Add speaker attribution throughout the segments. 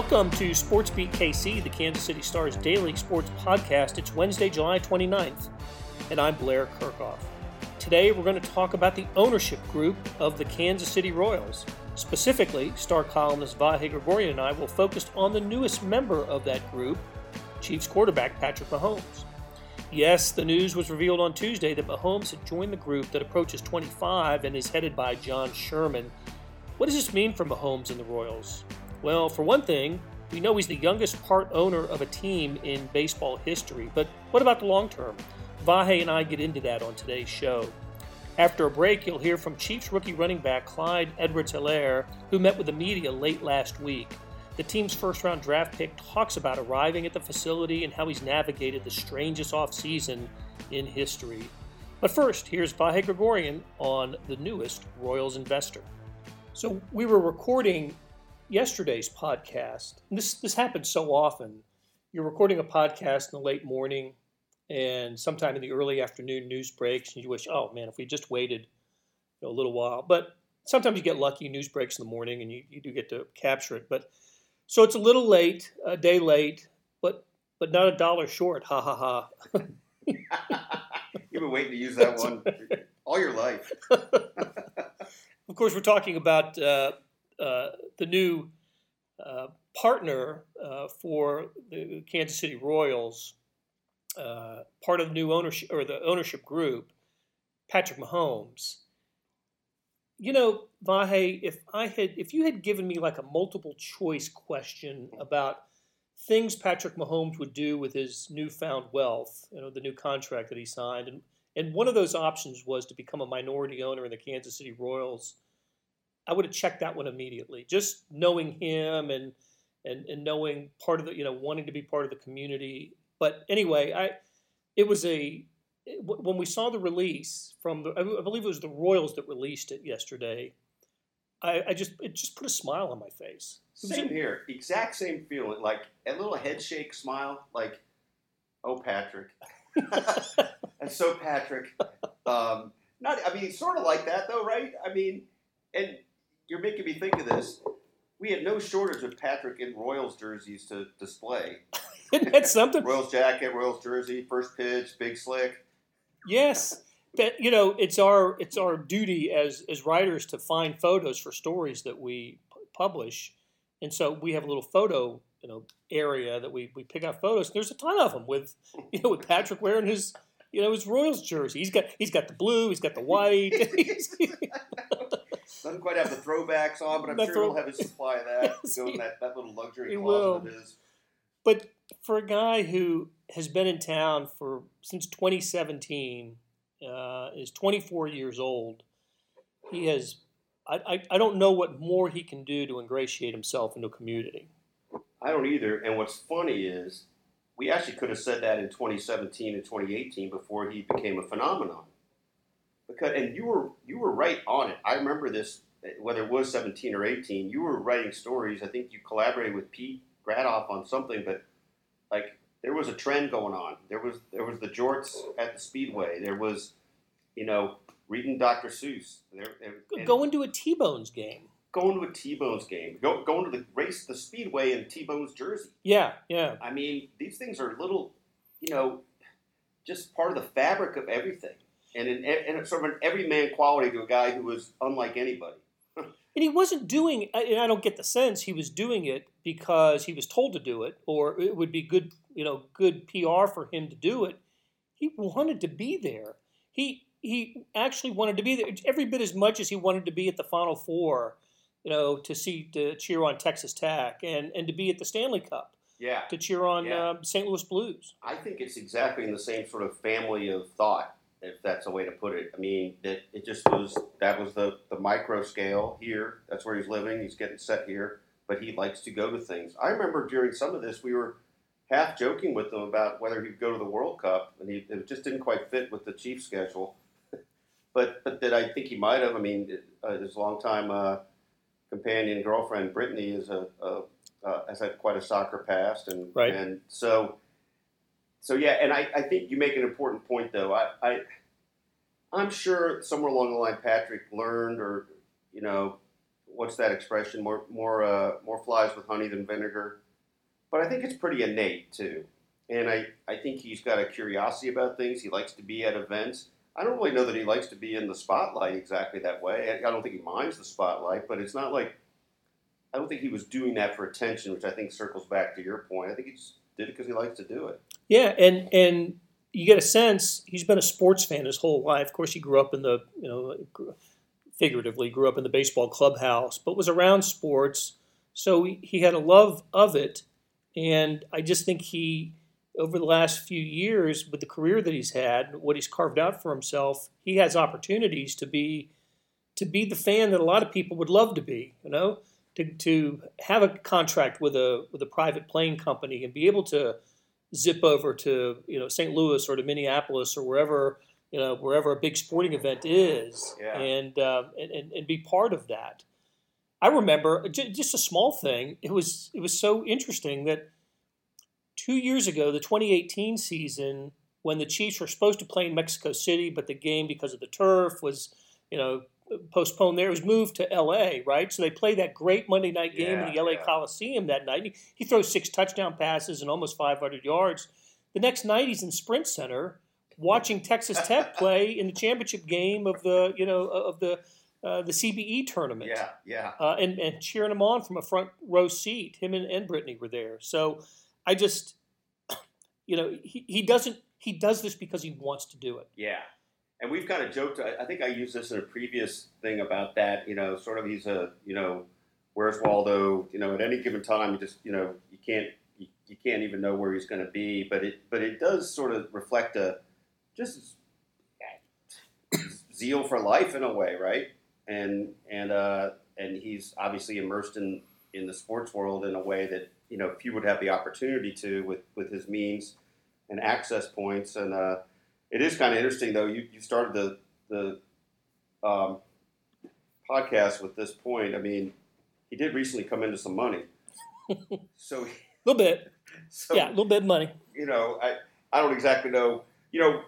Speaker 1: Welcome to Sports Beat KC, the Kansas City Stars daily sports podcast. It's Wednesday, July 29th, and I'm Blair Kerkhoff. Today, we're going to talk about the ownership group of the Kansas City Royals. Specifically, star columnist Vahe Gregorian and I will focus on the newest member of that group, Chiefs quarterback Patrick Mahomes. Yes, the news was revealed on Tuesday that Mahomes had joined the group that approaches 25 and is headed by John Sherman. What does this mean for Mahomes and the Royals? Well, for one thing, we know he's the youngest part owner of a team in baseball history, but what about the long term? Vahe and I get into that on today's show. After a break, you'll hear from Chiefs rookie running back Clyde Edwards Helaire, who met with the media late last week. The team's first round draft pick talks about arriving at the facility and how he's navigated the strangest offseason in history. But first, here's Vahe Gregorian on the newest Royals investor. So we were recording yesterday's podcast, this this happens so often. You're recording a podcast in the late morning, and sometime in the early afternoon, news breaks, and you wish, oh man, if we just waited you know, a little while. But sometimes you get lucky, news breaks in the morning, and you, you do get to capture it. But so it's a little late, a day late, but but not a dollar short. Ha ha ha.
Speaker 2: You've been waiting to use that one all your life.
Speaker 1: of course, we're talking about uh, uh, the new uh, partner uh, for the Kansas City Royals, uh, part of the new ownership or the ownership group, Patrick Mahomes. You know, Vahe, if I had, if you had given me like a multiple choice question about things Patrick Mahomes would do with his newfound wealth, you know, the new contract that he signed, and and one of those options was to become a minority owner in the Kansas City Royals I would have checked that one immediately. Just knowing him and and and knowing part of the you know wanting to be part of the community. But anyway, I it was a when we saw the release from the I believe it was the Royals that released it yesterday. I, I just it just put a smile on my face.
Speaker 2: Same here, exact same feeling, like a little head shake smile, like, oh Patrick, and so Patrick. Um, not, I mean, sort of like that though, right? I mean, and you're making me think of this. We had no shortage of Patrick in Royals jerseys to display.
Speaker 1: That's something.
Speaker 2: Royals jacket, Royals jersey, first pitch, big slick.
Speaker 1: Yes, but you know it's our it's our duty as as writers to find photos for stories that we publish, and so we have a little photo you know area that we we pick out photos. There's a ton of them with you know with Patrick wearing his you know his Royals jersey. He's got he's got the blue, he's got the white.
Speaker 2: Doesn't quite have the throwbacks on, but I'm sure he'll have his supply of that. go in that, that little luxury closet of his.
Speaker 1: But for a guy who has been in town for since 2017, uh, is 24 years old, he has. I, I, I don't know what more he can do to ingratiate himself into a community.
Speaker 2: I don't either. And what's funny is we actually could have said that in 2017 and 2018 before he became a phenomenon because and you were you were right on it. I remember this whether it was 17 or 18. You were writing stories. I think you collaborated with Pete Grathoff on something, but like there was a trend going on. There was there was the jorts at the speedway. There was, you know, reading Dr. Seuss. There,
Speaker 1: there going to a T-Bones game.
Speaker 2: Going to a T-Bones game. Go, going to the race, the speedway in T-Bones jersey.
Speaker 1: Yeah, yeah.
Speaker 2: I mean, these things are little, you know, just part of the fabric of everything and in sort of an everyman quality to a guy who was unlike anybody.
Speaker 1: and he wasn't doing, and I don't get the sense he was doing it because he was told to do it, or it would be good, you know, good PR for him to do it. He wanted to be there. He he actually wanted to be there every bit as much as he wanted to be at the Final Four, you know, to see to cheer on Texas Tech and and to be at the Stanley Cup.
Speaker 2: Yeah.
Speaker 1: To cheer on yeah. um, St. Louis Blues.
Speaker 2: I think it's exactly in the same sort of family of thought if that's a way to put it. I mean, it, it just was that was the, the micro scale here. That's where he's living. He's getting set here, but he likes to go to things. I remember during some of this, we were half joking with him about whether he'd go to the World Cup, and he it just didn't quite fit with the Chiefs schedule. but but that I think he might have. I mean, uh, his longtime uh, companion girlfriend Brittany is a, a uh, has had quite a soccer past, and
Speaker 1: right.
Speaker 2: and so so yeah, and I, I think you make an important point though. I, I I'm sure somewhere along the line Patrick learned or you know what's that expression? More more uh, more flies with honey than vinegar. But I think it's pretty innate too, and I I think he's got a curiosity about things. He likes to be at events. I don't really know that he likes to be in the spotlight exactly that way. I don't think he minds the spotlight, but it's not like I don't think he was doing that for attention, which I think circles back to your point. I think he just did it because he likes to do it.
Speaker 1: Yeah, and and you get a sense he's been a sports fan his whole life. Of course, he grew up in the you know figuratively grew up in the baseball clubhouse, but was around sports, so he, he had a love of it. And I just think he, over the last few years, with the career that he's had, what he's carved out for himself, he has opportunities to be to be the fan that a lot of people would love to be. You know, to, to have a contract with a with a private plane company and be able to zip over to you know St. Louis or to Minneapolis or wherever you know wherever a big sporting event is
Speaker 2: Yeah.
Speaker 1: and, uh, and and be part of that. I remember j- just a small thing. It was it was so interesting that two years ago, the 2018 season, when the Chiefs were supposed to play in Mexico City, but the game because of the turf was you know postponed there. It was moved to L.A. Right, so they played that great Monday night game in the L.A.
Speaker 2: yeah.
Speaker 1: Coliseum that night. He, he throws six touchdown passes and almost 500 yards. The next night, he's in Sprint Center watching Texas Tech play in the championship game of the you know of the uh, the CBE tournament.
Speaker 2: Yeah, yeah.
Speaker 1: Uh, and, and cheering him on from a front row seat. Him and, and Brittany were there. So I just, you know, he, he doesn't, he does this because he wants to do it.
Speaker 2: Yeah. And we've kind of joked, I think I used this in a previous thing about that, you know, sort of he's a, you know, where's Waldo, you know, at any given time, you just, you know, you can't, you, you can't even know where he's going to be, but it, but it does sort of reflect a, just zeal for life in a way, right? And, and, uh, and he's obviously immersed in, in the sports world in a way that, you know, few would have the opportunity to with, with his means and access points. And, uh, it is kind of interesting, though. You, you started the the um, podcast with this point. I mean, he did recently come into some money, so
Speaker 1: A little bit.
Speaker 2: so
Speaker 1: yeah, a little bit of money.
Speaker 2: you know, I I don't exactly know. You know,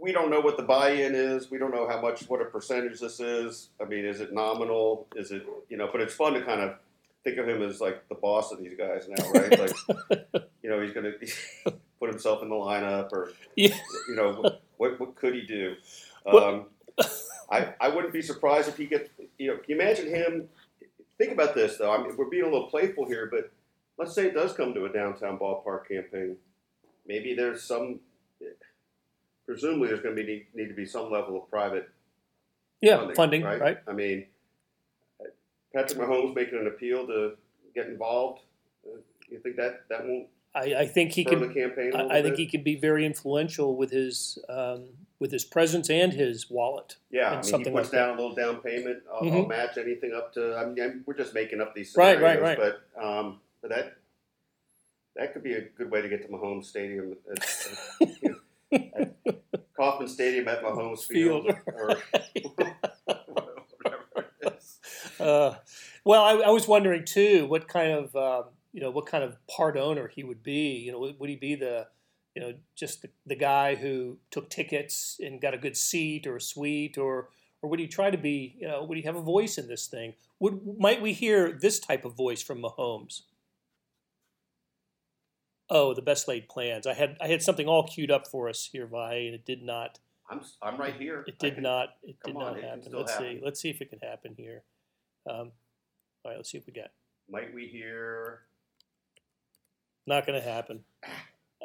Speaker 2: we don't know what the buy-in is. We don't know how much, what a percentage this is. I mean, is it nominal? Is it you know? But it's fun to kind of think of him as like the boss of these guys now, right? Like, you know, he's going to put himself in the lineup, or
Speaker 1: Yeah.
Speaker 2: you know, what what could he do? Um, I I wouldn't be surprised if he gets. You know, can you imagine him? Think about this though. I mean, we're being a little playful here, but let's say it does come to a downtown ballpark campaign. Maybe there's some. Presumably, there's going to be need, need to be some level of private
Speaker 1: Yeah, funding, right?
Speaker 2: I mean, Patrick Mahomes making an appeal to get involved. Uh, you think that that won't
Speaker 1: I, I think he can. I, I think he can be very influential with his um, with his presence and his wallet.
Speaker 2: Yeah, I mean, he puts
Speaker 1: like that.
Speaker 2: down a little down payment. I'll, I'll
Speaker 1: Mhm.
Speaker 2: match anything up to. I mean, we're just making up these
Speaker 1: Right,
Speaker 2: scenarios,
Speaker 1: right, right.
Speaker 2: But um, but that that could be a good way to get to Mahomes Stadium. At, at, at Kauffman Stadium at Mahomes Field,
Speaker 1: Field.
Speaker 2: or whatever it is.
Speaker 1: Uh, well, I, I was wondering too, what kind of um, you know what kind of part owner he would be. You know, would, he be the you know just the, the guy who took tickets and got a good seat or a suite, or or would he try to be you know would he have a voice in this thing? Would might we hear this type of voice from Mahomes? Oh, the best laid plans. I had I had something all queued up for us here, Vi, and it did not.
Speaker 2: I'm I'm right here.
Speaker 1: It did
Speaker 2: can-
Speaker 1: not. It did
Speaker 2: on,
Speaker 1: not
Speaker 2: it
Speaker 1: happen. Let's see. Let's see if it can happen here. Um, all right, let's see if we got.
Speaker 2: Might we hear?
Speaker 1: Not going to happen.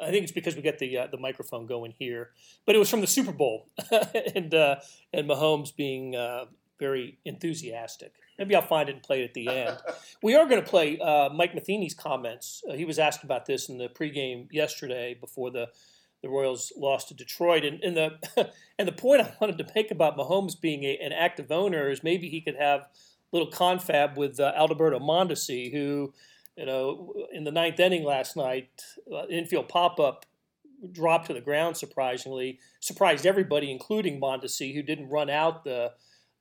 Speaker 1: I think it's because we got the uh, the microphone going here, but it was from the Super Bowl, and uh, and Mahomes being uh, very enthusiastic. Maybe I'll find it and play it at the end. we are going to play uh, Mike Matheny's comments. Uh, he was asked about this in the pregame yesterday before the the Royals lost to Detroit, and, and the and the point I wanted to make about Mahomes being a, an active owner is maybe he could have a little confab with uh, Alberto Mondesi, who you know, in the ninth inning last night, uh, infield pop up dropped to the ground. Surprisingly, surprised everybody, including Mondesi, who didn't run out the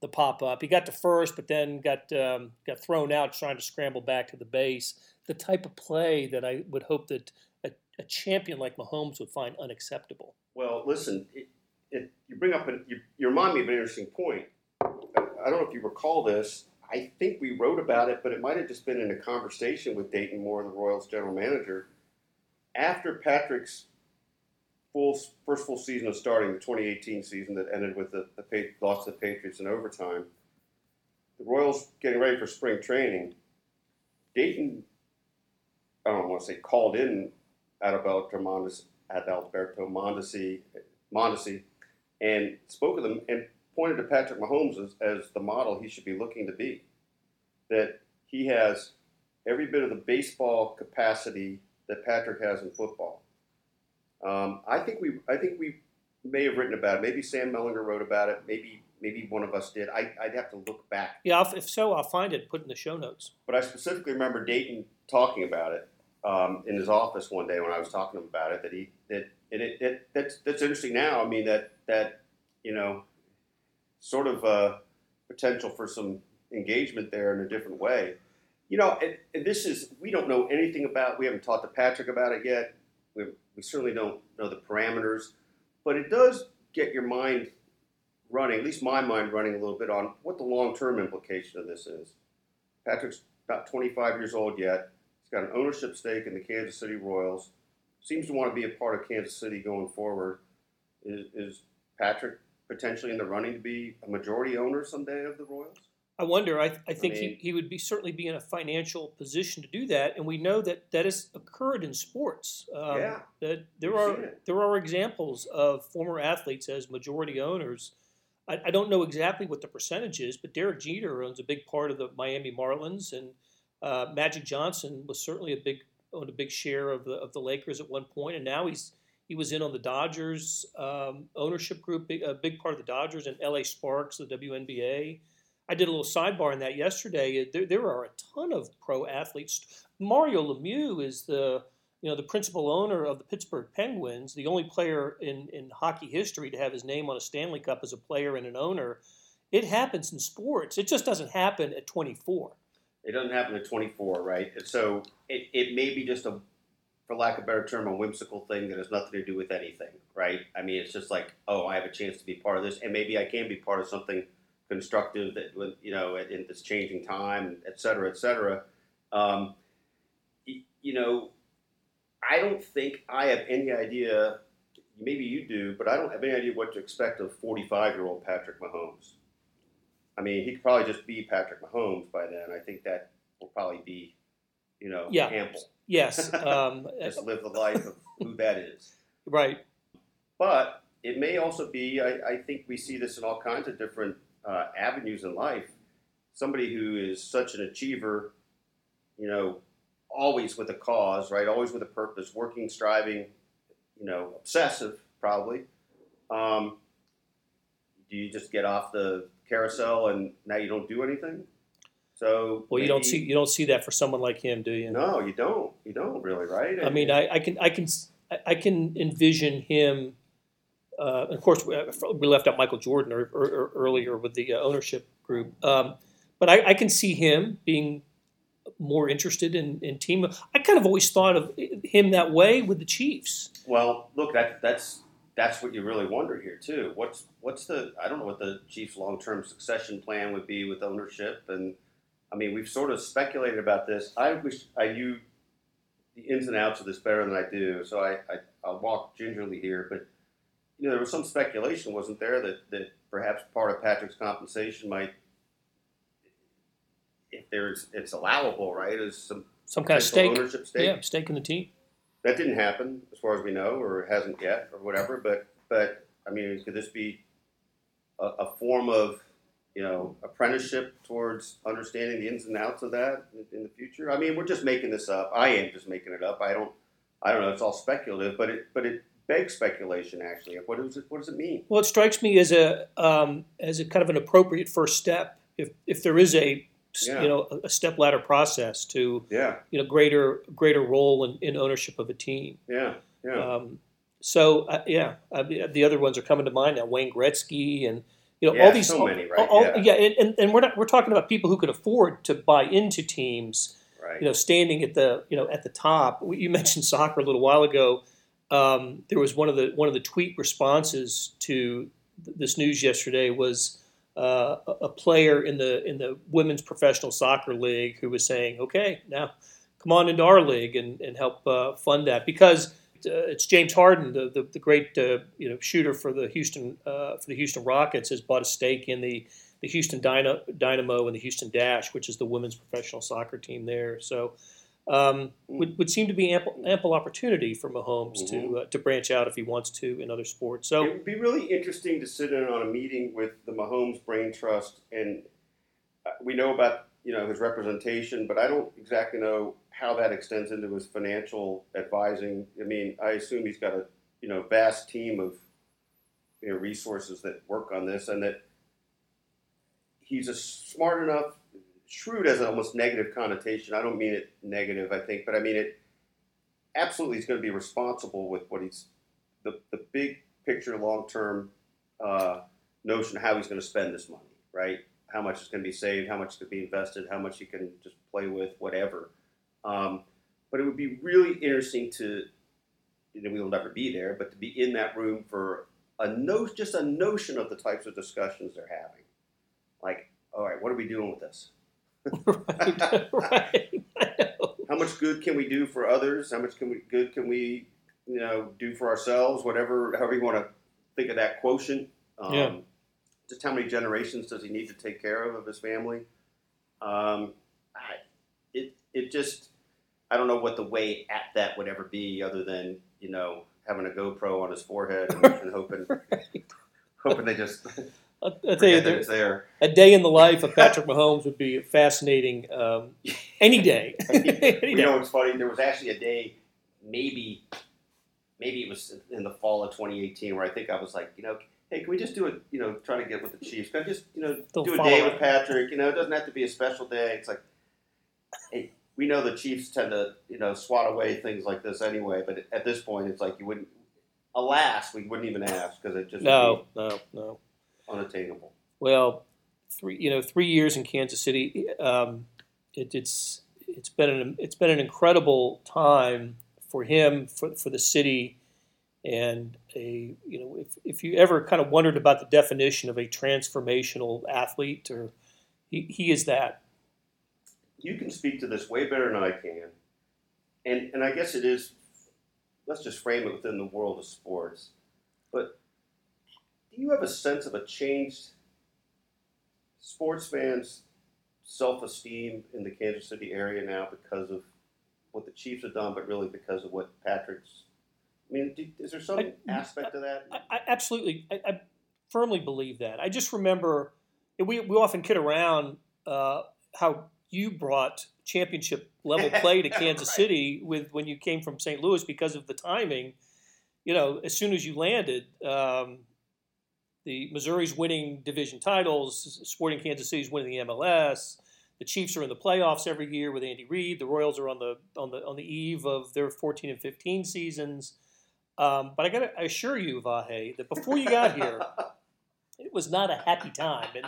Speaker 1: the pop up. He got to first, but then got um, got thrown out trying to scramble back to the base. The type of play that I would hope that a, a champion like Mahomes would find unacceptable.
Speaker 2: Well, listen, it, it, you bring up, an, you, you remind me of an interesting point. I don't know if you recall this. I think we wrote about it, but it might have just been in a conversation with Dayton Moore, the Royals general manager. After Patrick's full first full season of starting, the 2018 season that ended with the, the loss to the Patriots in overtime, the Royals getting ready for spring training. Dayton, I don't want to say called in Adalberto Mondesi, Adalberto Mondesi, Mondesi and spoke with him and pointed to Patrick Mahomes as, as the model he should be looking to be. That he has every bit of the baseball capacity that Patrick has in football. Um, I think we I think we may have written about it. Maybe Sam Mellinger wrote about it. Maybe maybe one of us did. I, would have to look back.
Speaker 1: Yeah, if so, I'll find it. Put in the show notes.
Speaker 2: But I specifically remember Dayton talking about it um, in his office one day when I was talking to him about it. That he that it, it, it that's that's interesting now. I mean that that you know sort of uh, potential for some engagement there in a different way. You know, and, and, this is, we don't know anything about, we haven't talked to Patrick about it yet. We, we certainly don't know the parameters, but it does get your mind running, at least my mind running a little bit on what the long term implication of this is. Patrick's about 25 years old yet. He's got an ownership stake in the Kansas City Royals. Seems to want to be a part of Kansas City going forward. Is, is Patrick potentially in the running to be a majority owner someday of the Royals?
Speaker 1: I wonder. I, I think I mean, he, he would be certainly be in a financial position to do that, and we know that that has occurred in sports.
Speaker 2: Um, yeah,
Speaker 1: that there are there are examples of former athletes as majority owners. I, I, don't know exactly what the percentage is, but Derek Jeter owns a big part of the Miami Marlins, and uh, Magic Johnson was certainly a big owned a big share of the of the Lakers at one point, and now he's he was in on the Dodgers um, ownership group, big, a big part of the Dodgers, and LA Sparks, the WNBA. I did a little sidebar in that yesterday. There, there are a ton of pro athletes. Mario Lemieux is the you know the principal owner of the Pittsburgh Penguins, the only player in, in hockey history to have his name on a Stanley Cup as a player and an owner. It happens in sports. It just doesn't happen at 24.
Speaker 2: It doesn't happen at 24, right? So it, it may be just a for lack of a better term, a whimsical thing that has nothing to do with anything, right? I mean, it's just like, oh, I have a chance to be part of this, and maybe I can be part of something constructive that, you know, in this changing time, et cetera, et cetera. Um, you know, I don't think I have any idea. Maybe you do, but I don't have any idea what to expect of 45-year-old Patrick Mahomes. I mean, he could probably just be Patrick Mahomes by then. I think that will probably be, you know,
Speaker 1: yeah.
Speaker 2: ample.
Speaker 1: Yes. Um,
Speaker 2: Just live the life of who that is.
Speaker 1: Right.
Speaker 2: But it may also be, I, I think we see this in all kinds of different uh, avenues in life. Somebody who is such an achiever, you know, always with a cause, right? Always with a purpose, working, striving, you know, obsessive, probably. Um, do you just get off the carousel and now you don't do anything? So
Speaker 1: well, maybe, you don't see you don't see that for someone like him, do you?
Speaker 2: No, you don't. You don't really, right?
Speaker 1: I, mean, I, I, can I can I can envision him. Uh, of course, we left out Michael Jordan or, or, or earlier with the uh, ownership group, um, but I, I, can see him being more interested in, in team. I kind of always thought of him that way with the Chiefs.
Speaker 2: Well, look, that that's that's what you really wonder here too. What's what's the I don't know what the Chiefs' long term succession plan would be with ownership and I mean, we've sort of speculated about this. I wish I knew the ins and outs of this better than I do, so I, I I'll walk gingerly here. But you know, there was some speculation, wasn't there, that that perhaps part of Patrick's compensation might, if there's it's allowable, right, is some
Speaker 1: some kind of stake,
Speaker 2: ownership stake.
Speaker 1: Yeah, stake in the team.
Speaker 2: That didn't happen, as far as we know, or hasn't yet, or whatever. But but I mean, could this be a, a form of you know, apprenticeship towards understanding the ins and outs of that in, the future? I mean, we're just making this up. I am just making it up. I don't, I don't know. It's all speculative, but it, but it begs speculation. Actually, what does it, what does it mean?
Speaker 1: Well, it strikes me as a, um, as a kind of an appropriate first step. If if there is a yeah. you know a step ladder process to
Speaker 2: yeah.
Speaker 1: you know greater greater role in, in ownership of a team.
Speaker 2: Yeah, yeah.
Speaker 1: Um, so uh, yeah, uh, the other ones are coming to mind now. Wayne Gretzky and you know,
Speaker 2: yeah,
Speaker 1: all these
Speaker 2: so many, right?
Speaker 1: All,
Speaker 2: yeah,
Speaker 1: yeah and, and, we're not we're talking about people who could afford to buy into teams.
Speaker 2: Right.
Speaker 1: You know, standing at the you know at the top. You mentioned soccer a little while ago. Um, there was one of the one of the tweet responses to this news yesterday was uh, a a player in the in the women's professional soccer league who was saying, "Okay, now come on into our league and, and help uh, fund that," because uh, it's James Harden, the the, the great uh, you know shooter for the Houston uh, for the Houston Rockets, has bought a stake in the the Houston Dyna- Dynamo and the Houston Dash, which is the women's professional soccer team there. So. Um, would, would seem to be ample, ample opportunity for Mahomes to uh, to branch out if he wants to in other sports. So
Speaker 2: it would be really interesting to sit in on a meeting with the Mahomes Brain Trust, and uh, we know about you know his representation, but I don't exactly know how that extends into his financial advising. I mean, I assume he's got a you know vast team of you know resources that work on this, and that he's a smart enough. Shrewd has an almost negative connotation. I don't mean it negative, I think, but I mean it. Absolutely, he's going to be responsible with what he's the the big picture, long term uh, notion how he's going to spend this money, right? How much is going to be saved, how much to be invested, how much he can just play with, whatever. Um, but it would be really interesting to, you know, we will never be there, but to be in that room for a no, just a notion of the types of discussions they're having. Like, all right, what are we doing with this?
Speaker 1: right, right.
Speaker 2: How much good can we do for others? How much can we good can we, you know, do for ourselves? Whatever, however you want to think of that quotient. Um,
Speaker 1: Yeah.
Speaker 2: Just how many generations does he need to take care of of his family? Um, I, it it just I don't know what the way at that would ever be, other than you know having a GoPro on his forehead and, and hoping hoping they just
Speaker 1: I'll, I'll tell you, there,
Speaker 2: there.
Speaker 1: a day in the life of Patrick Mahomes would be fascinating um, any day. Any
Speaker 2: you
Speaker 1: day.
Speaker 2: know, it's funny. There was actually a day, maybe, maybe it was in the fall of 2018, where I think I was like, you know, hey, can we just do it? You know, trying to get with the Chiefs. Can I just, you know,
Speaker 1: They'll
Speaker 2: do a day
Speaker 1: it.
Speaker 2: with Patrick? You know, it doesn't have to be a special day. It's like, hey, we know the Chiefs tend to, you know, swat away things like this anyway. But at this point, it's like you wouldn't. Alas, we wouldn't even ask because it just would
Speaker 1: No, no, no.
Speaker 2: unattainable.
Speaker 1: Well, three you know three years in Kansas City. Um, it, it's it's been an it's been an incredible time for him for for the city, and a you know if if you ever kind of wondered about the definition of a transformational athlete, or he, he is that.
Speaker 2: You can speak to this way better than I can. And and I guess it is let's just frame it within the world of sports. But do you have a sense of a changed sports fans' self esteem in the Kansas City area now because of what the Chiefs have done, but really because of what Patrick's I mean, do, is there some
Speaker 1: I-
Speaker 2: aspect of that?
Speaker 1: I, I absolutely, I, I firmly believe that. I just remember we we often kid around uh, how you brought championship level play to Kansas
Speaker 2: Right.
Speaker 1: City with when you came from St. Louis because of the timing. You know, as soon as you landed, um, the Missouri's winning division titles, Sporting Kansas City's winning the MLS. The Chiefs are in the playoffs every year with Andy Reid. The Royals are on the on the on the eve of their 14 and 15 seasons. Um, but I got to assure you, Vahe, that before you got here, it was not a happy time in,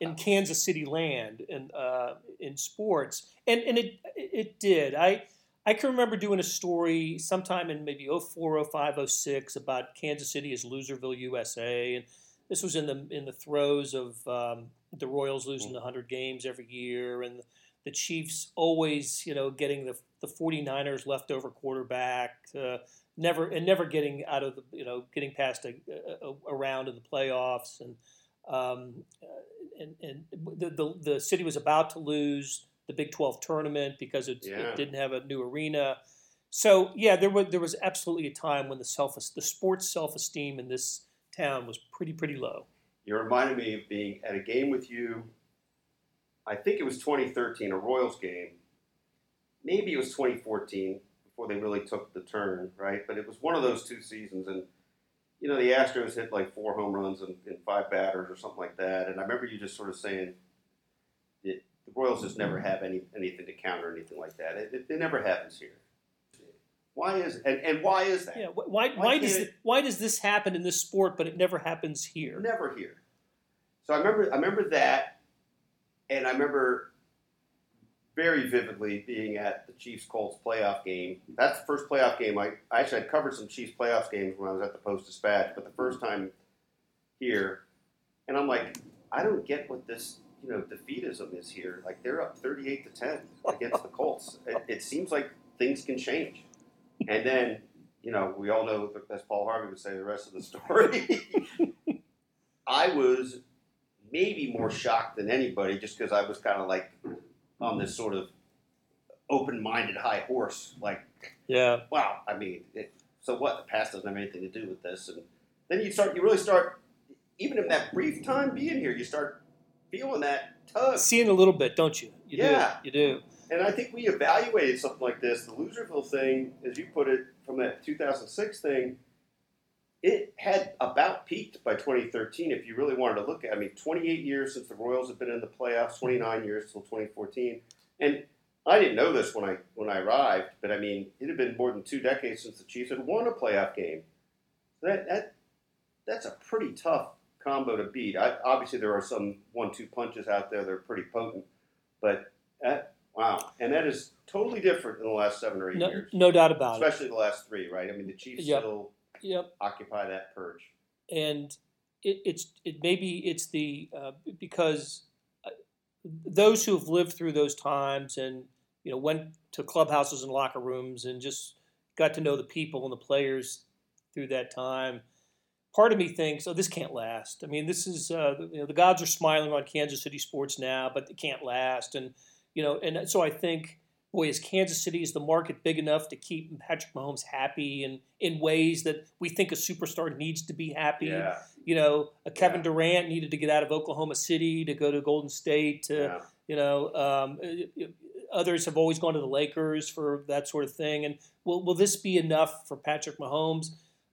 Speaker 1: in Kansas City land and uh, in sports, and and it it did. I I can remember doing a story sometime in maybe 04, 05, 06 about Kansas City as Loserville, USA, and this was in the in the throes of um, the Royals losing the 100 games every year, and the Chiefs always, you know, getting the the 49ers leftover quarterback. Uh, never and never getting out of the you know getting past a, a, a round in the playoffs and um, uh, and and the, the the city was about to lose the Big 12 tournament because it,
Speaker 2: Yeah.
Speaker 1: it didn't have a new arena. So yeah, there was there was absolutely a time when the self the sports self esteem in this town was pretty pretty low.
Speaker 2: You reminded me of being at a game with you. I think it was 2013, a Royals game. Maybe it was 2014 before they really took the turn, right? But it was one of those two seasons, and you know the Astros hit like four home runs in, in five batters or something like that. And I remember you just sort of saying, it, "The Royals just never have any anything to counter anything like that. It, it, it never happens here." Why is and, and why is that?
Speaker 1: Yeah, why why,
Speaker 2: Why
Speaker 1: does it, why does this happen in this sport but it never happens here?
Speaker 2: Never here. So I remember I remember that, and I remember very vividly being at the Chiefs Colts playoff game. That's the first playoff game I, I actually had covered some Chiefs playoff games when I was at the Post Dispatch, but the first time here, and I'm like, I don't get what this you know defeatism is here. Like they're up thirty-eight to ten against the Colts. It, it seems like things can change, and then you know we all know as Paul Harvey would say the rest of the story. I was maybe more shocked than anybody just because I was kind of like on this sort of open-minded high horse. Like,
Speaker 1: Yeah.
Speaker 2: wow, I mean, it, so what? The past doesn't have anything to do with this, and then you start, you really start, even in that brief time being here, you start feeling that tug.
Speaker 1: Seeing a little bit, don't you? You
Speaker 2: Yeah.
Speaker 1: do. You do.
Speaker 2: And I think we evaluated something like this, the Loserville thing, as you put it, from that 2006 thing. It had about peaked by 2013. If you really wanted to look at, it. I mean, 28 years since the Royals have been in the playoffs, 29 years till 2014, and I didn't know this when I when I arrived, but I mean, it had been more than two decades since the Chiefs had won a playoff game. That that that's a pretty tough combo to beat. I, obviously, there are some one-two punches out there that are pretty potent, but that wow, and that is totally different in the last seven or eight
Speaker 1: No,
Speaker 2: years,
Speaker 1: no doubt about it.
Speaker 2: especially the last three. Right? I mean, the Chiefs
Speaker 1: Yep.
Speaker 2: still
Speaker 1: Yep.
Speaker 2: occupy that perch.
Speaker 1: and it, it's it maybe it's the uh, because uh, those who have lived through those times and you know went to clubhouses and locker rooms and just got to know the people and the players through that time. Part of me thinks, oh, this can't last. I mean, this is uh, you know the gods are smiling on Kansas City sports now, but it can't last. And you know, and so I think, boy, is Kansas City is the market big enough to keep Patrick Mahomes happy and in ways that we think a superstar needs to be happy.
Speaker 2: Yeah,
Speaker 1: You know, a Kevin
Speaker 2: Yeah.
Speaker 1: Durant needed to get out of Oklahoma City to go to Golden State. To,
Speaker 2: yeah.
Speaker 1: You know, um, others have always gone to the Lakers for that sort of thing. And will will this be enough for Patrick Mahomes?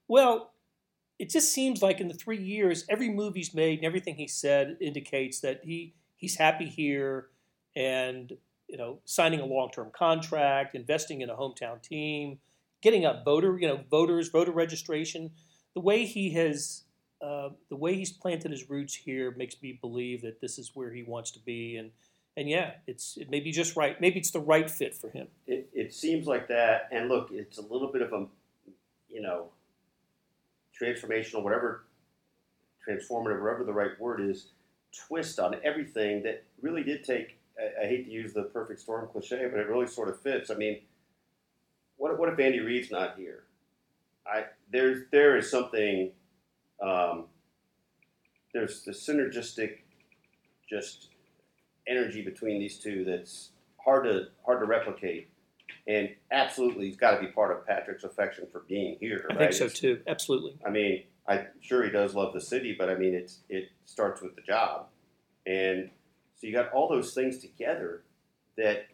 Speaker 1: Well, it just seems like in the three years, every move he's made and everything he said indicates that he he's happy here, and you know, signing a long term contract, investing in a hometown team, getting up voter, you know, voters, voter registration. The way he has, uh, the way he's planted his roots here makes me believe that this is where he wants to be, and and yeah, it's it may be just right. Maybe it's the right fit for him.
Speaker 2: It, it seems like that. And look, it's a little bit of a, you know, transformational, whatever, transformative, whatever the right word is, twist on everything that really did take. I, I hate to use the perfect storm cliche, but it really sort of fits. I mean, what, what if Andy Reid's not here? I there's there is something. Um, there's the synergistic, just energy between these two that's hard to hard to replicate. And absolutely, he's got to be part of Patrick's affection for being here.
Speaker 1: I
Speaker 2: right?
Speaker 1: think so
Speaker 2: It's-
Speaker 1: too. Absolutely.
Speaker 2: I mean, I'm sure he does love the city, but I mean, it's it starts with the job, and so you got all those things together that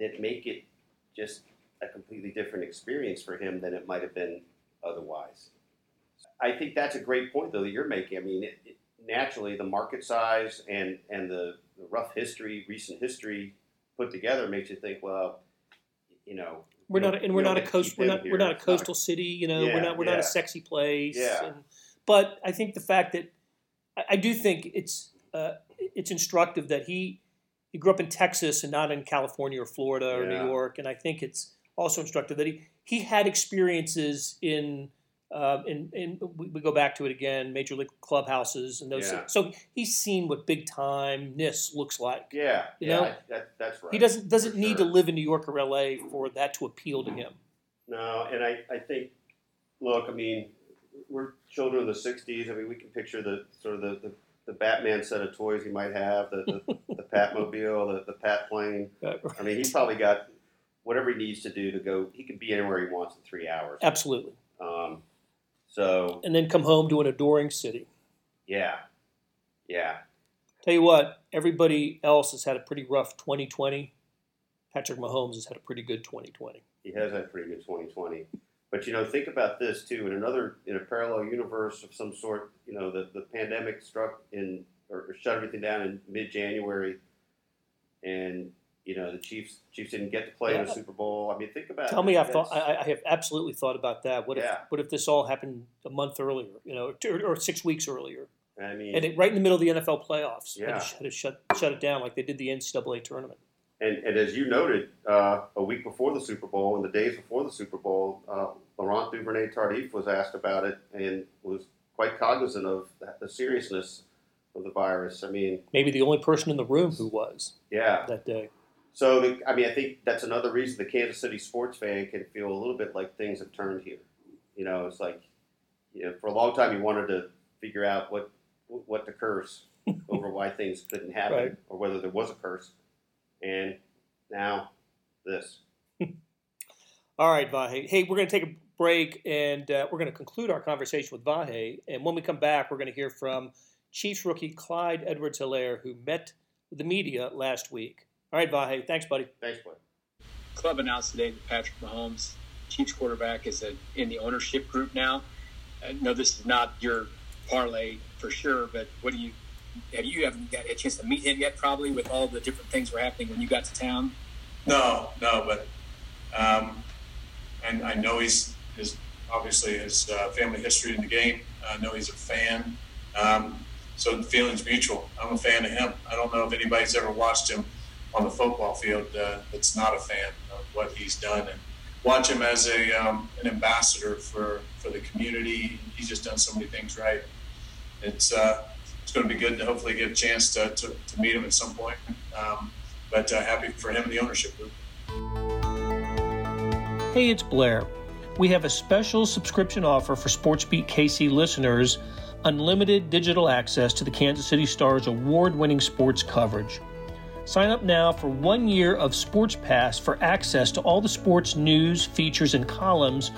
Speaker 2: that make it just a completely different experience for him than it might have been otherwise. I think that's a great point, though, that you're making. I mean, it, it, naturally, the market size and and the, the rough history, recent history put together makes you think, well, you know,
Speaker 1: We're not, and
Speaker 2: we
Speaker 1: we're
Speaker 2: don't
Speaker 1: a coast. We're not.
Speaker 2: here.
Speaker 1: We're not a
Speaker 2: not-
Speaker 1: coastal city. You know,
Speaker 2: Yeah,
Speaker 1: we're not. We're not a sexy place.
Speaker 2: Yeah.
Speaker 1: And, but I think the fact that I, I do think it's uh, it's instructive that he he grew up in Texas and not in California or Florida or
Speaker 2: Yeah.
Speaker 1: New York, and I think it's also instructive that he he had experiences in. Uh, and, and we, go back to it again, major league clubhouses and those.
Speaker 2: Yeah.
Speaker 1: So he's seen what big timeness looks like.
Speaker 2: Yeah,
Speaker 1: You
Speaker 2: yeah,
Speaker 1: know?
Speaker 2: That, that's right.
Speaker 1: He doesn't doesn't need
Speaker 2: sure.
Speaker 1: to live in New York or L.A. for that to appeal to him.
Speaker 2: No, and I, I think, look, I mean, we're children of the '60s. I mean, we can picture the sort of the, the, the Batman set of toys he might have, the the, the Patmobile, the, the Pat plane. I mean, he's probably got whatever he needs to do to go. He can be anywhere he wants in three hours.
Speaker 1: Absolutely.
Speaker 2: Um, so
Speaker 1: and then come home to an adoring city.
Speaker 2: yeah, yeah,
Speaker 1: Tell you what, everybody else has had a pretty rough 2020. Patrick Mahomes has had a pretty good 2020.
Speaker 2: he has had a pretty good 2020. But you know, think about this too. In another, in a parallel universe of some sort, you know, the, the pandemic struck in or, or shut everything down in mid January, and you know the Chiefs Chiefs didn't get to play in
Speaker 1: Yeah.
Speaker 2: the Super Bowl. I mean, think about.
Speaker 1: Tell me, I've thought, I, I have absolutely thought about that. What if, what if this all happened a month earlier, you know, or, or six weeks earlier,
Speaker 2: I mean,
Speaker 1: and it, right in the middle of the NFL playoffs, had,
Speaker 2: Yeah.
Speaker 1: to, had to shut shut it down like they did the NCAA tournament.
Speaker 2: And, and as you noted, uh, a week before the Super Bowl and the days before the Super Bowl, uh, Laurent Duvernay Tardif was asked about it and was quite cognizant of the, the seriousness of the virus. I mean,
Speaker 1: maybe the only person in the room who was.
Speaker 2: Yeah.
Speaker 1: That day.
Speaker 2: So, the, I mean, I think that's another reason the Kansas City sports fan can feel a little bit like things have turned here. You know, it's like, you know, for a long time you wanted to figure out what what to curse over why things couldn't happen
Speaker 1: Right.
Speaker 2: or whether there was a curse, and now this.
Speaker 1: All right, Vahe. Hey, we're going to take a break and uh, we're going to conclude our conversation with Vahe. And when we come back, we're going to hear from Chiefs rookie Clyde Edwards Helaire, who met the media last week. All right, Vahe. Thanks, buddy.
Speaker 2: Thanks, Blake.
Speaker 3: Club announced today that Patrick Mahomes, Chiefs quarterback, is a, in the ownership group now. I know this is not your parlay for sure, but what do you have you haven't got a chance to meet him yet? Probably with all the different things were happening when you got to town.
Speaker 4: No, no, but um, and I know he's his obviously his uh, family history in the game. I know he's a fan, um, so the feeling's mutual. I'm a fan of him. I don't know if anybody's ever watched him on the football field uh, that's not a fan of what he's done and watch him as a um, an ambassador for for the community. He's just done so many things right. It's uh, it's going to be good to hopefully get a chance to, to, to meet him at some point. Um, but uh, happy for him and the ownership group.
Speaker 1: Hey, it's Blair. We have a special subscription offer for SportsBeat KC listeners unlimited digital access to the Kansas City Stars award winning sports coverage. Sign up now for one year of Sports Pass for access to all the sports news, features, and columns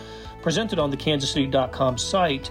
Speaker 1: presented on the kansascity.com site,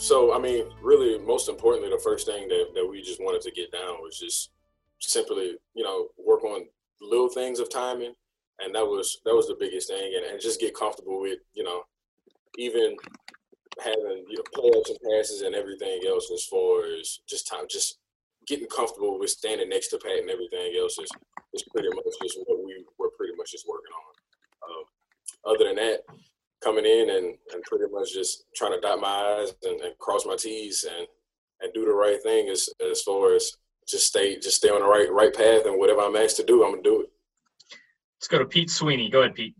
Speaker 5: So, I mean, really, most importantly, the first thing that, that we just wanted to get down was just simply, you know, work on little things of timing, and that was that was the biggest thing, and, and just get comfortable with, you know, even having you know pull-ups and passes and everything else as far as just time, just getting comfortable with standing next to Pat and everything else is is pretty much just what we were pretty much just working on. Um, other than that, coming in and, and pretty much just trying to dot my I's and, and cross my T's and, and do the right thing as as far as just stay just stay on the right right path and whatever I'm asked to do, I'm gonna do it.
Speaker 3: Let's go to Pete Sweeney. Go ahead, Pete.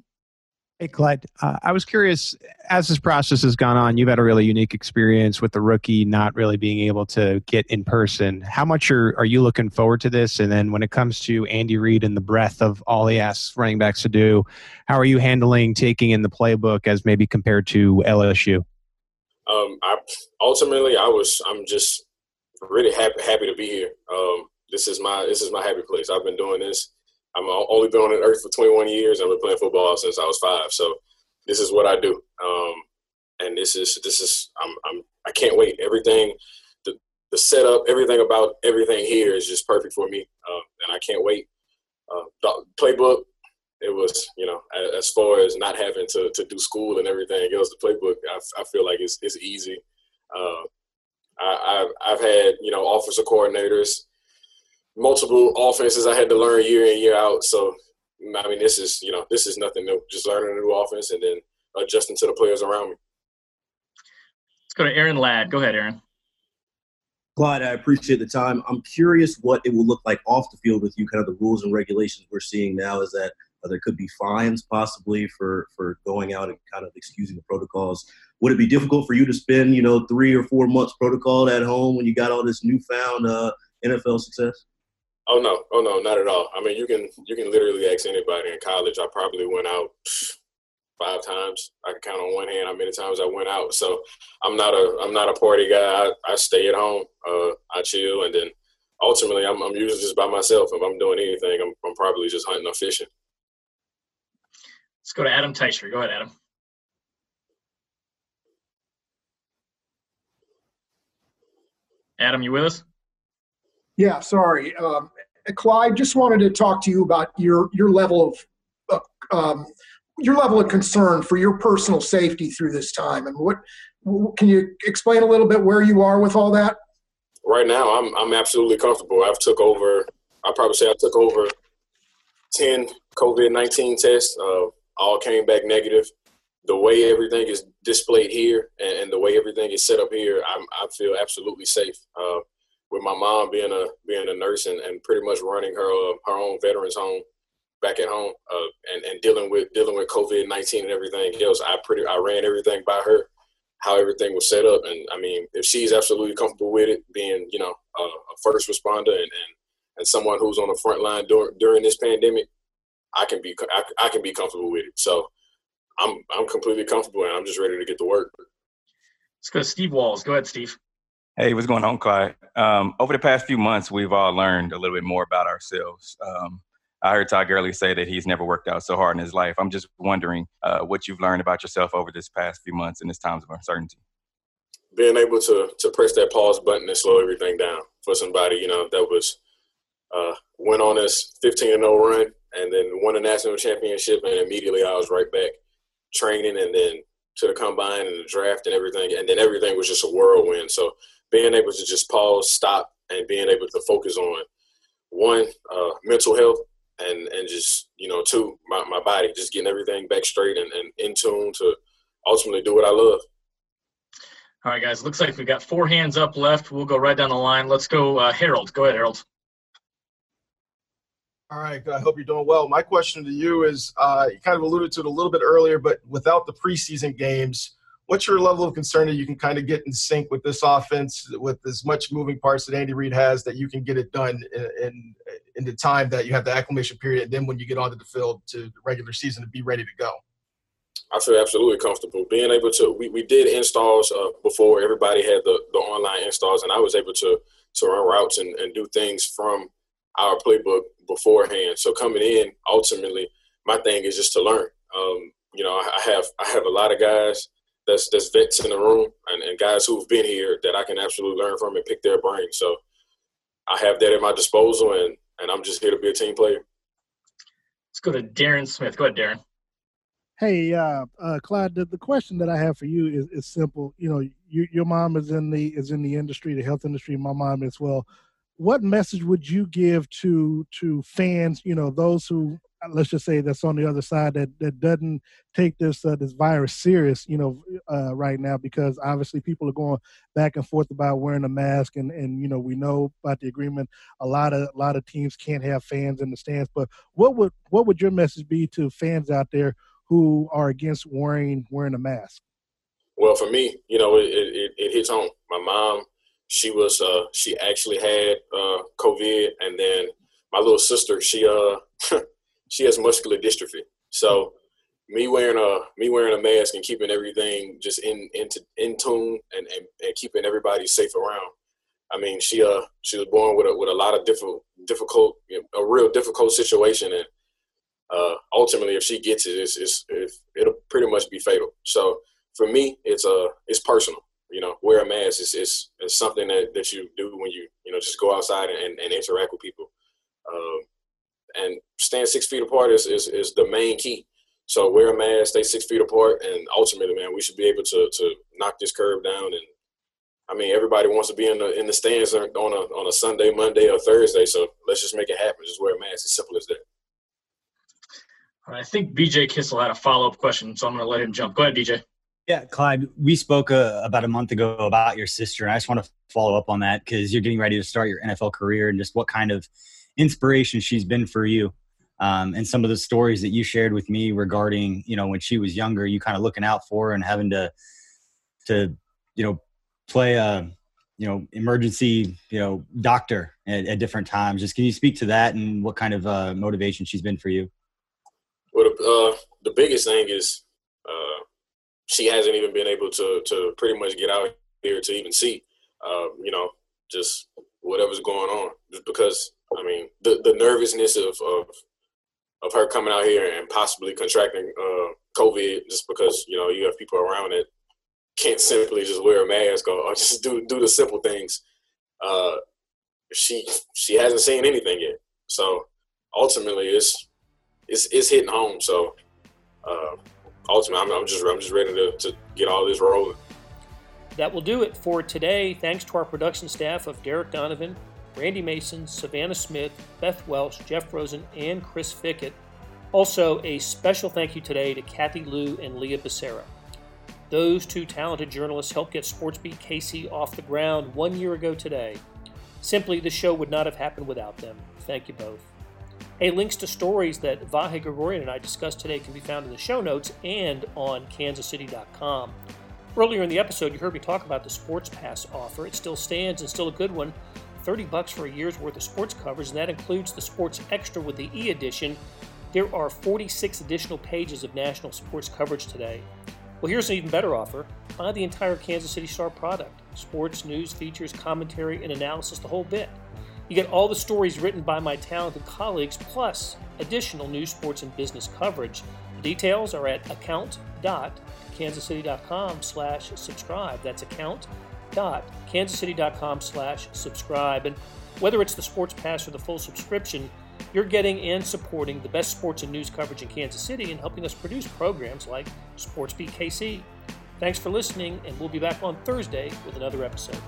Speaker 6: Hey, Clyde. Uh, I was curious, as this process has gone on, you've had a really unique experience with the rookie not really being able to get in person. How much are, are you looking forward to this? And then when it comes to Andy Reid and the breadth of all he asks running backs to do, how are you handling taking in the playbook as maybe compared to LSU?
Speaker 5: Um, I ultimately I was I'm just really happy happy to be here. Um, this is my this is my happy place. I've been doing this. I'm only been on the earth for 21 years. I've been playing football since I was five. So this is what I do. Um, and this is this is I'm, I'm I can't wait. Everything, the the setup, everything about everything here is just perfect for me. Um, and I can't wait. Uh, playbook. It was, you know, as far as not having to, to do school and everything else, the playbook, I, I feel like it's, it's easy. Uh, I, I've, I've had, you know, officer coordinators, multiple offenses I had to learn year in, year out. So, I mean, this is, you know, this is nothing new. Just learning a new offense and then adjusting to the players around me.
Speaker 3: Let's go to Aaron Ladd. Go ahead, Aaron.
Speaker 7: Clyde, I appreciate the time. I'm curious what it will look like off the field with you, kind of the rules and regulations we're seeing now is that uh, there could be fines possibly for, for going out and kind of excusing the protocols. Would it be difficult for you to spend, you know, three or four months protocol at home when you got all this newfound uh, NFL success?
Speaker 5: Oh no, oh no, not at all. I mean, you can you can literally ask anybody in college. I probably went out five times. I can count on one hand how many times I went out. So I'm not a I'm not a party guy. I, I stay at home. Uh, I chill, and then ultimately I'm I'm usually just by myself. If I'm doing anything, I'm I'm probably just hunting or fishing.
Speaker 3: Let's go to Adam Teicher. Go ahead, Adam. Adam, you with us?
Speaker 8: Yeah, sorry. Um, Clyde, just wanted to talk to you about your your level of um, your level of concern for your personal safety through this time, and what can you explain a little bit where you are with all that?
Speaker 5: right now, I'm I'm absolutely comfortable. I've took over. I probably say I took over ten COVID nineteen tests. Uh, all came back negative. The way everything is displayed here and, and, the way everything is set up here, I'm, I feel absolutely safe. Uh, with my mom being a being a nurse and, and pretty much running her uh, her own veterans home back at home uh, and and dealing with dealing with COVID nineteen and everything else, I pretty I ran everything by her how everything was set up. And I mean, if she's absolutely comfortable with it, being you know a, a first responder and, and and someone who's on the front line during during this pandemic, I can be I, I can be comfortable with it. So I'm I'm completely comfortable and I'm just ready to get to work.
Speaker 9: Let's go Steve Walls. Go ahead, Steve.
Speaker 10: Hey, what's going on, Clyde? Um, over the past few months, we've all learned a little bit more about ourselves. Um, I heard Todd Gurley say that he's never worked out so hard in his life. I'm just wondering uh, what you've learned about yourself over this past few months in this times of uncertainty.
Speaker 5: Being able to to press that pause button and slow everything down for somebody, you know, that was uh, went on this 15 and 0 run and then won a national championship, and immediately I was right back training, and then to the combine and the draft and everything, and then everything was just a whirlwind. So being able to just pause, stop, and being able to focus on one uh, mental health and and just you know two my, my body just getting everything back straight and, and in tune to ultimately do what i love.
Speaker 9: All right guys looks like we've got four hands up left. We'll go right down the line. Let's go uh, harold. Go ahead harold
Speaker 11: all right i hope you're doing well my question to you is uh, you kind of alluded to it a little bit earlier but without the preseason games what's your level of concern that you can kind of get in sync with this offense with as much moving parts that Andy Reid has that you can get it done in, in, in the time that you have the acclimation period and then when you get onto the field to the regular season to be ready to go?
Speaker 5: I feel absolutely comfortable being able to. We, we did installs uh, before everybody had the, the online installs, and I was able to to run routes and, and do things from our playbook beforehand. So coming in, ultimately, my thing is just to learn. Um, you know, I, I have I have a lot of guys that's that's vets in the room and, and guys who've been here that I can absolutely learn from and pick their brain. So I have that at my disposal, and and I'm just here to be a team player.
Speaker 9: Let's go to Darren Smith. Go ahead, Darren.
Speaker 12: Hey, uh, uh, Clyde. The, the question that I have for you is, is simple. You know, you, your mom is in the is in the industry, the health industry. My mom as well. What message would you give to to fans? You know, those who let's just say that's on the other side that that doesn't take this uh, this virus serious you know uh, right now? Because obviously people are going back and forth about wearing a mask and and you know we know about the agreement. A lot of a lot of teams can't have fans in the stands but what would what would your message be to fans out there who are against wearing wearing a mask?
Speaker 5: Well for me you know it, it, it hits home. My mom she was uh she actually had uh covid and then my little sister she uh she has muscular dystrophy. So me wearing a me wearing a mask and keeping everything just in into in tune and, and, and keeping everybody safe around. I mean, she uh she was born with a with a lot of difficult difficult you know, a real difficult situation and uh, ultimately if she gets it it's, it's, it'll pretty much be fatal. So for me it's uh it's personal. You know, wear a mask is is something that, that you do when you you know just go outside and, and interact with people. Um, and staying six feet apart is, is, is the main key. So wear a mask, stay six feet apart, and ultimately, man, we should be able to to knock this curve down. And I mean, everybody wants to be in the in the stands on a on a Sunday, Monday, or Thursday. So let's just make it happen. Just wear a mask. As simple as that.
Speaker 9: I think BJ Kissel had a follow up question, so I'm going to let him jump. Go ahead, BJ.
Speaker 13: Yeah, Clyde, we spoke uh, about a month ago about your sister, and I just want to follow up on that because you're getting ready to start your NFL career and just what kind of inspiration she's been for you. Um, and some of the stories that you shared with me regarding, you know, when she was younger, you kind of looking out for her and having to, to, you know, play a, you know, emergency, you know, doctor at, at different times. Just can you speak to that and what kind of uh, motivation she's been for you?
Speaker 5: Well, uh, the biggest thing is she hasn't even been able to to pretty much get out here to even see, uh, you know, just whatever's going on. Just because I mean, the the nervousness of of of her coming out here and possibly contracting uh, COVID just because you know you have people around that can't simply just wear a mask or, or just do do the simple things. Uh, she she hasn't seen anything yet, so ultimately it's it's it's hitting home. So uh, ultimately, I'm, I'm just I'm just ready to, to get all this rolling.
Speaker 1: That will do it for today. Thanks to our production staff of Derek Donovan, Randy Mason, Savannah Smith, Beth Welsh, Jeff Rosen, and Chris Fickett. Also, a special thank you today to Kathy Liu and Leah Becerra. Those two talented journalists helped get SportsBeat KC off the ground one year ago today. Simply, the show would not have happened without them. Thank you both. Hey, links to stories that Vahe Gregorian and I discussed today can be found in the show notes and on kansascity.com. Earlier in the episode, you heard me talk about the Sports Pass offer. It still stands and still a good one. 30 bucks for a year's worth of sports coverage, and that includes the Sports Extra with the e edition. There are 46 additional pages of national sports coverage today. Well, here's an even better offer. Buy the entire Kansas City Star product sports, news, features, commentary, and analysis, the whole bit. You get all the stories written by my talented colleagues, plus additional news, sports, and business coverage. The details are at account.kansascity.com slash subscribe. That's account.kansascity.com slash subscribe. And whether it's the Sports Pass or the full subscription, you're getting and supporting the best sports and news coverage in Kansas City and helping us produce programs like SportsBeat KC. Thanks for listening, and we'll be back on Thursday with another episode.